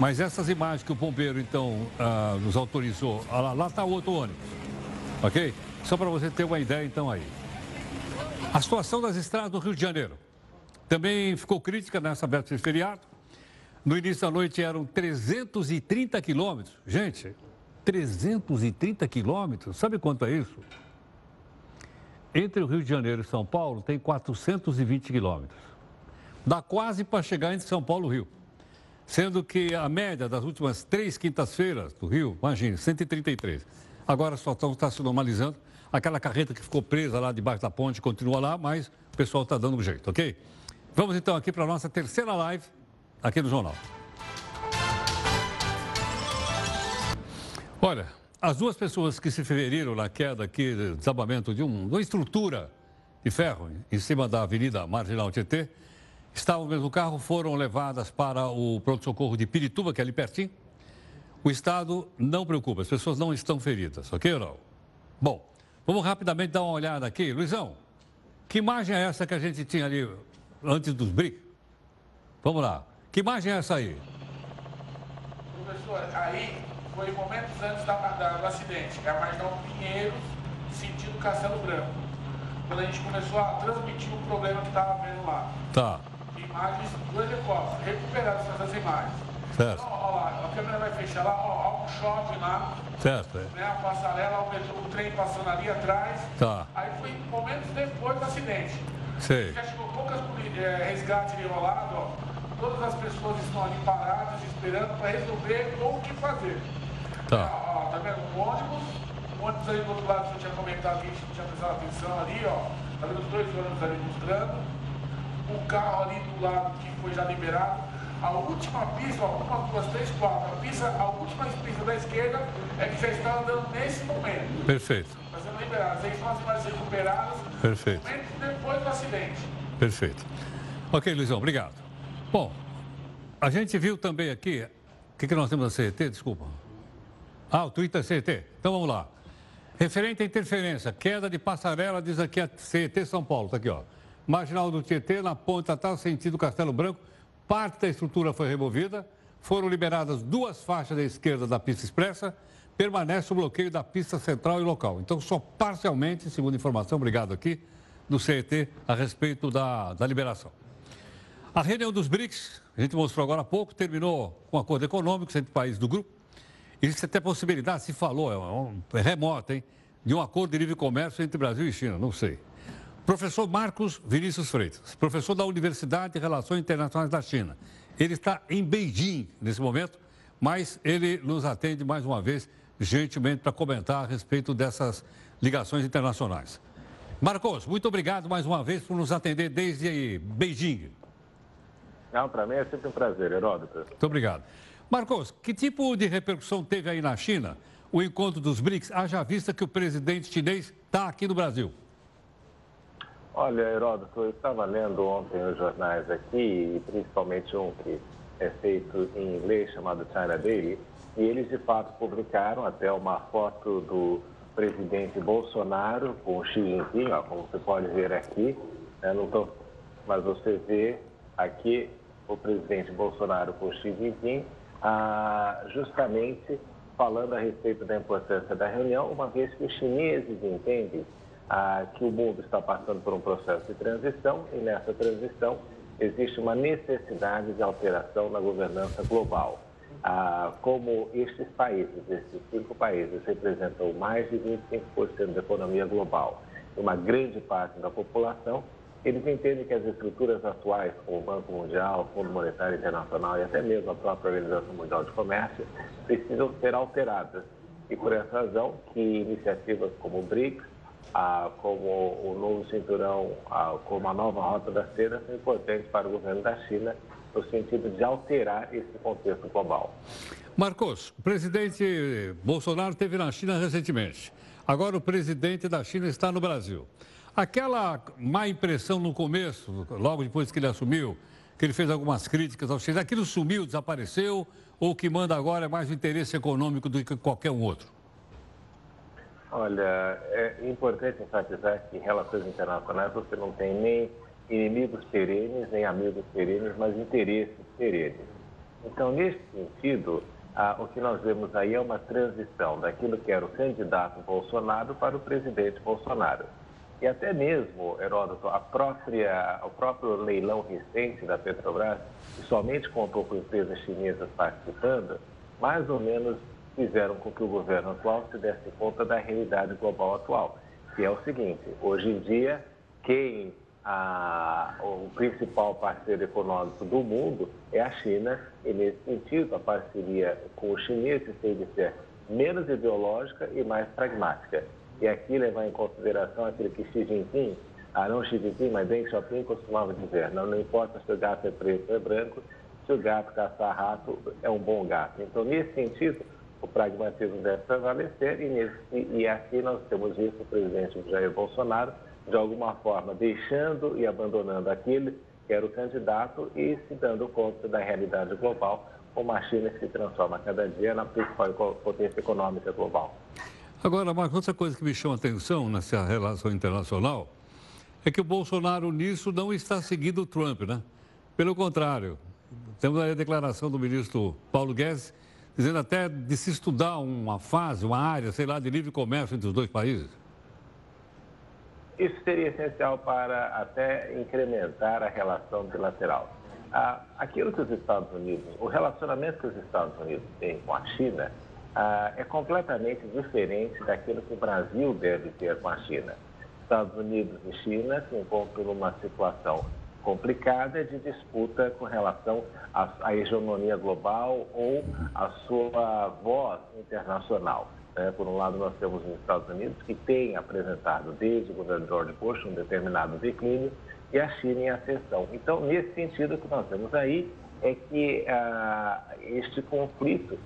Mas essas imagens que o bombeiro, então, ah, nos autorizou, ah, lá está o outro ônibus, ok? Só para você ter uma ideia, então, aí. A situação das estradas do Rio de Janeiro também ficou crítica nessa véspera de feriado. No início da noite eram 330 quilômetros. Gente, 330 quilômetros, sabe quanto é isso? Entre o Rio de Janeiro e São Paulo tem 420 quilômetros. Dá quase para chegar entre São Paulo e Rio. Sendo que a média das últimas três quintas-feiras do Rio, imagine, 133. Agora só está se normalizando. Aquela carreta que ficou presa lá debaixo da ponte continua lá, mas o pessoal está dando um jeito, ok? Vamos então aqui para a nossa terceira live aqui no Jornal. Olha, as duas pessoas que se feriram na queda aqui, desabamento de, um, uma estrutura de ferro em cima da Avenida Marginal Tietê, estavam no mesmo carro, foram levadas para o pronto-socorro de Pirituba, que é ali pertinho. O Estado não preocupa, as pessoas não estão feridas, ok ou não? Bom, vamos rapidamente dar uma olhada aqui. Luizão, que imagem é essa que a gente tinha ali antes dos BRIC? Vamos lá. Que imagem é essa aí? Professor, aí foi momentos antes da, da, do acidente, é a marginal Pinheiros, sentido Castelo Branco. Quando a gente começou a transmitir o problema que estava vendo lá. Tá. Imagens do helicóptero, recuperadas essas imagens. Certo. Então, ó lá, a câmera vai fechar lá, ó, ó um shopping lá. Certo. É. Né, a passarela, o, metrô, o trem passando ali atrás. Tá. Aí foi momentos depois do acidente. Sei. Já chegou poucas é, resgates enrolados, ó. Todas as pessoas estão ali paradas, esperando para resolver o que fazer. Tá. Ó, tá vendo? Um ônibus, o ônibus ali do outro lado, que eu tinha comentado aqui, tinha prestado atenção ali, ó. Tá vendo os dois ônibus ali mostrando. O carro ali do lado que foi já liberado. A última pista, ó, uma, duas, três, quatro. A pista, a última pista da esquerda é que já está andando nesse momento. Perfeito. Está sendo são as imagens recuperadas. Perfeito. Depois do acidente. Perfeito. Ok, Luizão, obrigado. Bom, a gente viu também aqui. O que, que nós temos na CET? Desculpa. Ah, o Twitter CET. Então vamos lá. Referente à interferência, queda de passarela, diz aqui a CET São Paulo, está aqui, ó. Marginal do Tietê, na ponta tal, sentido Castelo Branco, parte da estrutura foi removida, foram liberadas duas faixas da esquerda da pista expressa, permanece o bloqueio da pista central e local. Então, só parcialmente, segundo informação, obrigado aqui, do CET a respeito da, da liberação. A reunião dos BRICS, a gente mostrou agora há pouco, terminou com um acordo econômico entre países do grupo. Existe até possibilidade, se falou, é, um, é remota, hein, de um acordo de livre comércio entre Brasil e China, não sei. Professor Marcos Vinícius Freitas, professor da Universidade de Relações Internacionais da China. Ele está em Beijing nesse momento, mas ele nos atende mais uma vez gentilmente para comentar a respeito dessas ligações internacionais. Marcos, muito obrigado mais uma vez por nos atender desde Beijing. Não, para mim é sempre um prazer, Heródoto. Muito obrigado. Marcos, que tipo de repercussão teve aí na China o encontro dos BRICS, haja vista que o presidente chinês está aqui no Brasil? Olha, Heródoto, eu estava lendo ontem os jornais aqui, principalmente um que é feito em inglês chamado China Daily, e eles de fato publicaram até uma foto do presidente Bolsonaro com o Xi Jinping, ó, como você pode ver aqui, né, não tô, mas você vê aqui o presidente Bolsonaro o Xi Jinping, ah, justamente falando a respeito da importância da reunião, uma vez que os chineses entendem ah, que o mundo está passando por um processo de transição e nessa transição existe uma necessidade de alteração na governança global. Ah, como estes países, esses cinco países, representam mais de 25% da economia global uma grande parte da população, eles entendem que as estruturas atuais, como o Banco Mundial, o Fundo Monetário Internacional e até mesmo a própria Organização Mundial de Comércio, precisam ser alteradas. E por essa razão que iniciativas como o BRICS, ah, como o novo cinturão, ah, como a nova rota da seda, são importantes para o governo da China no sentido de alterar esse contexto global. Marcos, o presidente Bolsonaro esteve na China recentemente. Agora o presidente da China está no Brasil. Aquela má impressão no começo, logo depois que ele assumiu, que ele fez algumas críticas ao Chile, aquilo sumiu, desapareceu, ou que manda agora é mais o interesse econômico do que qualquer um outro? Olha, é importante enfatizar que em relações internacionais você não tem nem inimigos perenes, nem amigos perenes, mas interesses perenes. Então, nesse sentido, ah, o que nós vemos aí é uma transição daquilo que era o candidato Bolsonaro para o presidente Bolsonaro. E até mesmo, Heródoto, a própria, o próprio leilão recente da Petrobras, que somente contou com empresas chinesas participando, mais ou menos fizeram com que o governo atual se desse conta da realidade global atual, que é o seguinte, hoje em dia, quem a, o principal parceiro econômico do mundo é a China, e nesse sentido, a parceria com os chineses tem de ser menos ideológica e mais pragmática. E aqui levar em consideração aquilo que Xi Jinping, ah, não Xi Jinping, mas Deng Xiaoping costumava dizer, não, não importa se o gato é preto ou é branco, se o gato caçar rato, é um bom gato. Então, nesse sentido, o pragmatismo deve prevalecer e, nesse, e aqui nós temos visto o presidente Jair Bolsonaro, de alguma forma, deixando e abandonando aquele que era o candidato e se dando conta da realidade global, como a China se transforma cada dia na principal potência econômica global. Agora, Marcos, outra coisa que me chama a atenção nessa relação internacional é que o Bolsonaro nisso não está seguindo o Trump, né? Pelo contrário, temos aí a declaração do ministro Paulo Guedes dizendo até de se estudar uma fase, uma área, sei lá, de livre comércio entre os dois países? Isso seria essencial para até incrementar a relação bilateral. Ah, aquilo que os Estados Unidos, o relacionamento que os Estados Unidos têm com a China ah, é completamente diferente daquilo que o Brasil deve ter com a China. Estados Unidos e China se encontram numa situação complicada de disputa com relação à, à hegemonia global ou à sua voz internacional. Né? Por um lado, nós temos os Estados Unidos, que tem apresentado desde o governo George Bush um determinado declínio, e a China em ascensão. Então, nesse sentido, o que nós vemos aí é que ah, este conflito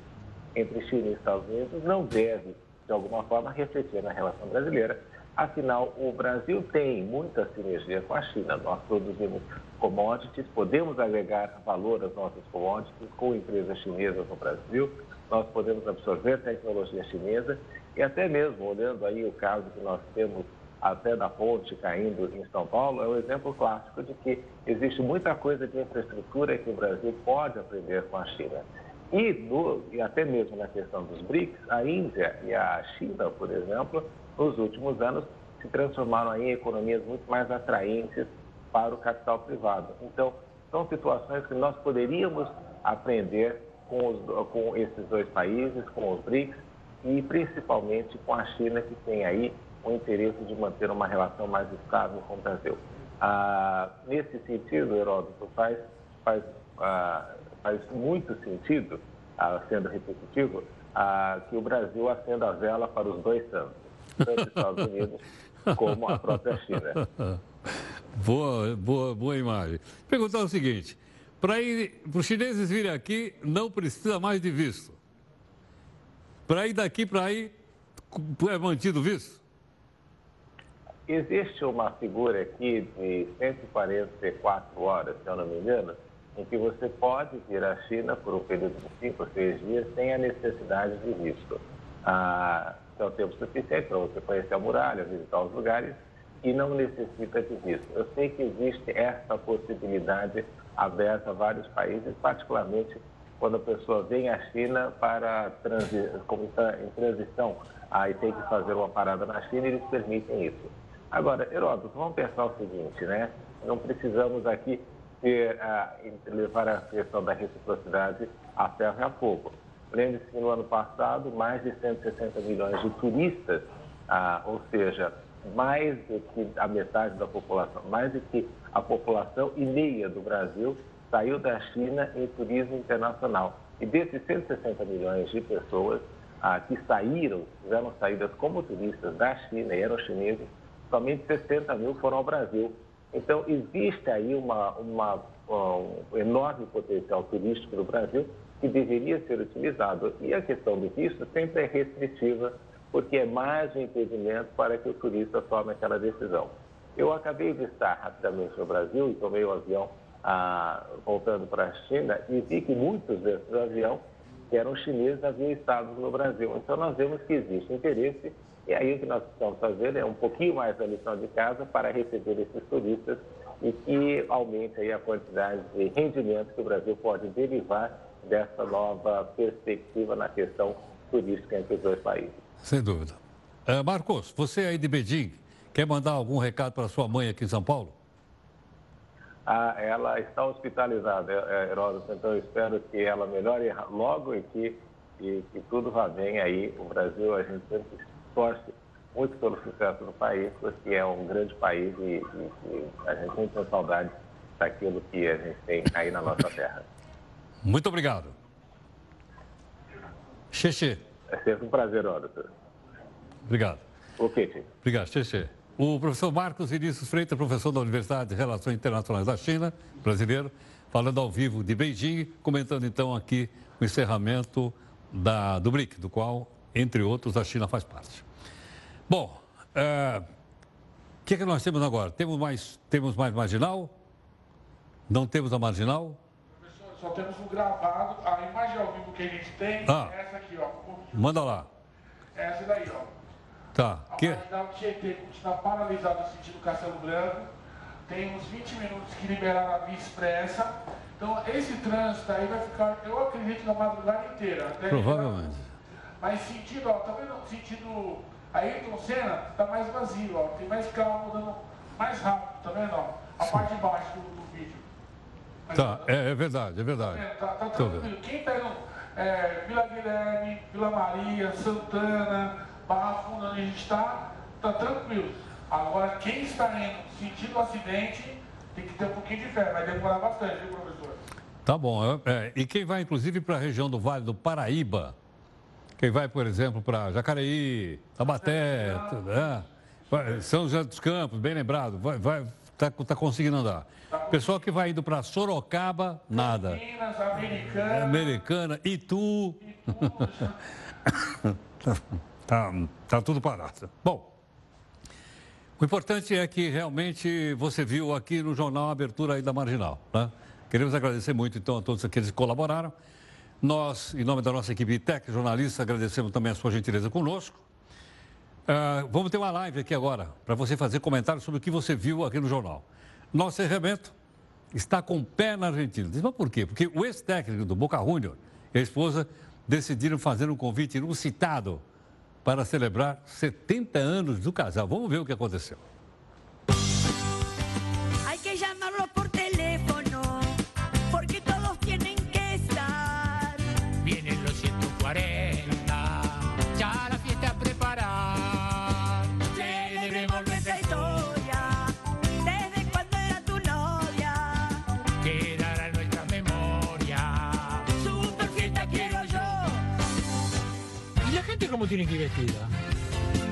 entre China e Estados Unidos não deve, de alguma forma, refletir na relação brasileira, Afinal, o Brasil tem muita sinergia com a China. Nós produzimos commodities, podemos agregar valor às nossas commodities com empresas chinesas no Brasil, nós podemos absorver tecnologia chinesa e até mesmo, olhando aí o caso que nós temos até da ponte caindo em São Paulo, é um exemplo clássico de que existe muita coisa de infraestrutura que o Brasil pode aprender com a China. E, no, e até mesmo na questão dos BRICS, a Índia e a China, por exemplo, nos últimos anos se transformaram em economias muito mais atraentes para o capital privado. Então, são situações que nós poderíamos aprender com, os, com esses dois países, com os BRICS e principalmente com a China, que tem aí o interesse de manter uma relação mais estável com o Brasil. Ah, nesse sentido, Heródoto, faz, faz, ah, faz muito sentido, ah, sendo repetitivo, ah, que o Brasil acenda a vela para os dois santos, tanto os Estados Unidos como a própria China. Boa, boa, boa imagem. Perguntar o seguinte: para os chineses virem aqui, não precisa mais de visto. Para ir daqui para aí, é mantido visto? Existe uma figura aqui de 144 horas, se eu não me engano, em que você pode vir à China por um período de 5 ou 6 dias sem a necessidade de visto. Ah, é o tempo suficiente para você conhecer a muralha, visitar os lugares e não necessita de visto. Eu sei que existe essa possibilidade aberta a vários países, particularmente quando a pessoa vem à China para transi como em transição, aí tem que fazer uma parada na China e eles permitem isso. Agora, Heródoto, vamos pensar o seguinte, né? Não precisamos aqui ter, ah, levar a questão da reciprocidade a ferro e a fogo. Lembre-se que no ano passado, mais de 160 milhões de turistas, ah, ou seja, mais do que a metade da população, mais do que a população e meia do Brasil saiu da China em turismo internacional. E desses 160 milhões de pessoas ah, que saíram, fizeram saídas como turistas da China e eram chineses, somente 60 mil foram ao Brasil. Então, existe aí uma, uma, um enorme potencial turístico no Brasil que deveria ser utilizado. E a questão do visto sempre é restritiva, porque é mais um impedimento para que o turista tome aquela decisão. Eu acabei de estar rapidamente no Brasil e tomei o avião ah, voltando para a China e vi que muitos desses aviões que eram chineses haviam estado no Brasil. Então, nós vemos que existe interesse e aí o que nós precisamos fazer é um pouquinho mais da lição de casa para receber esses turistas e que aumente aí a quantidade de rendimento que o Brasil pode derivar dessa nova perspectiva na questão turística entre os dois países. Sem dúvida. Uh, Marcos, você aí de Beijing, quer mandar algum recado para sua mãe aqui em São Paulo? Ah, ela está hospitalizada, é, é, Heródoto, então eu espero que ela melhore logo e que, e que tudo vá bem aí. O Brasil, a gente sempre torce muito pelo sucesso do país, porque é um grande país e, e, e a gente tem muita saudade daquilo que a gente tem aí na nossa terra. Muito obrigado. Xexê. É sempre um prazer, Heródoto. Obrigado. Ok, Tio. Obrigado, Xexê. O professor Marcos Vinícius Freitas, professor da Universidade de Relações Internacionais da China, brasileiro, falando ao vivo de Beijing, comentando então aqui o encerramento da, do BRIC, do qual, entre outros, a China faz parte. Bom, é, o que, é que nós temos agora? Temos mais, temos mais marginal? Não temos a marginal? Professor, só temos um gravado. A imagem ao vivo que a gente tem ah, é essa aqui, ó. Manda lá. Essa daí, ó. Tá. A que... marginal Tietê está paralisada no sentido Castelo Branco. Tem uns 20 minutos que liberaram a via expressa. Então, esse trânsito aí vai ficar, eu acredito, na madrugada inteira. Provavelmente. Mas sentido, ó, tá vendo? Sentido Ayrton Senna tá mais vazio, ó. Tem mais carro mudando mais rápido, tá vendo? Ó? A Sim. parte de baixo do, do vídeo. Mas, tá, é, é, verdade, é verdade. Tá, tá tranquilo. Quem pega é, Vila Guilherme, Vila Maria, Santana, Barra Funda, onde a gente está, está tranquilo. Agora, quem está indo sentindo o acidente, tem que ter um pouquinho de fé, vai demorar bastante, viu, professor? Tá bom. É, e quem vai, inclusive, para a região do Vale do Paraíba, quem vai, por exemplo, para Jacareí, Tabaté, é, São José dos Campos, bem lembrado, vai, vai, tá, tá conseguindo andar. Pessoal que vai indo para Sorocaba, nada. Americana. Americana, Itu. Itu. Tá, tá tudo parado. Bom, O importante é que realmente você viu aqui no jornal a abertura aí da Marginal. Né? Queremos agradecer muito, então, a todos aqueles que colaboraram. Nós, em nome da nossa equipe técnica, jornalista, agradecemos também a sua gentileza conosco. Uh, vamos ter uma live aqui agora, para você fazer comentários sobre o que você viu aqui no jornal. Nosso encerramento está com pé na Argentina. Diz, mas por quê? Porque o ex-técnico do Boca Juniors e a esposa decidiram fazer um convite inusitado para celebrar 70 anos do casal. Vamos ver o que aconteceu. Cómo tiene que ir vestida?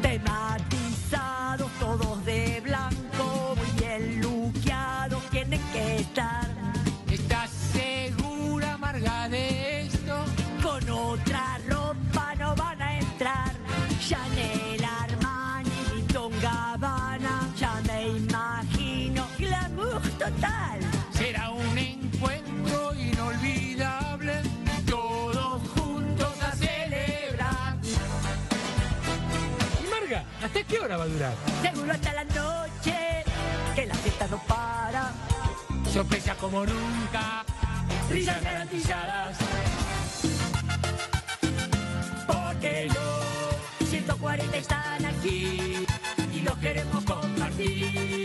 tematizados todos de blanco, muy bien luqueados tienen que estar. ¿Estás segura, Marga, de esto? Con otra ropa no van a entrar. Chanel, qué hora va a durar? Seguro hasta la noche, que la fiesta no para. Sorpresa como nunca, Risas garantizadas. Porque los 140 están aquí y los queremos compartir.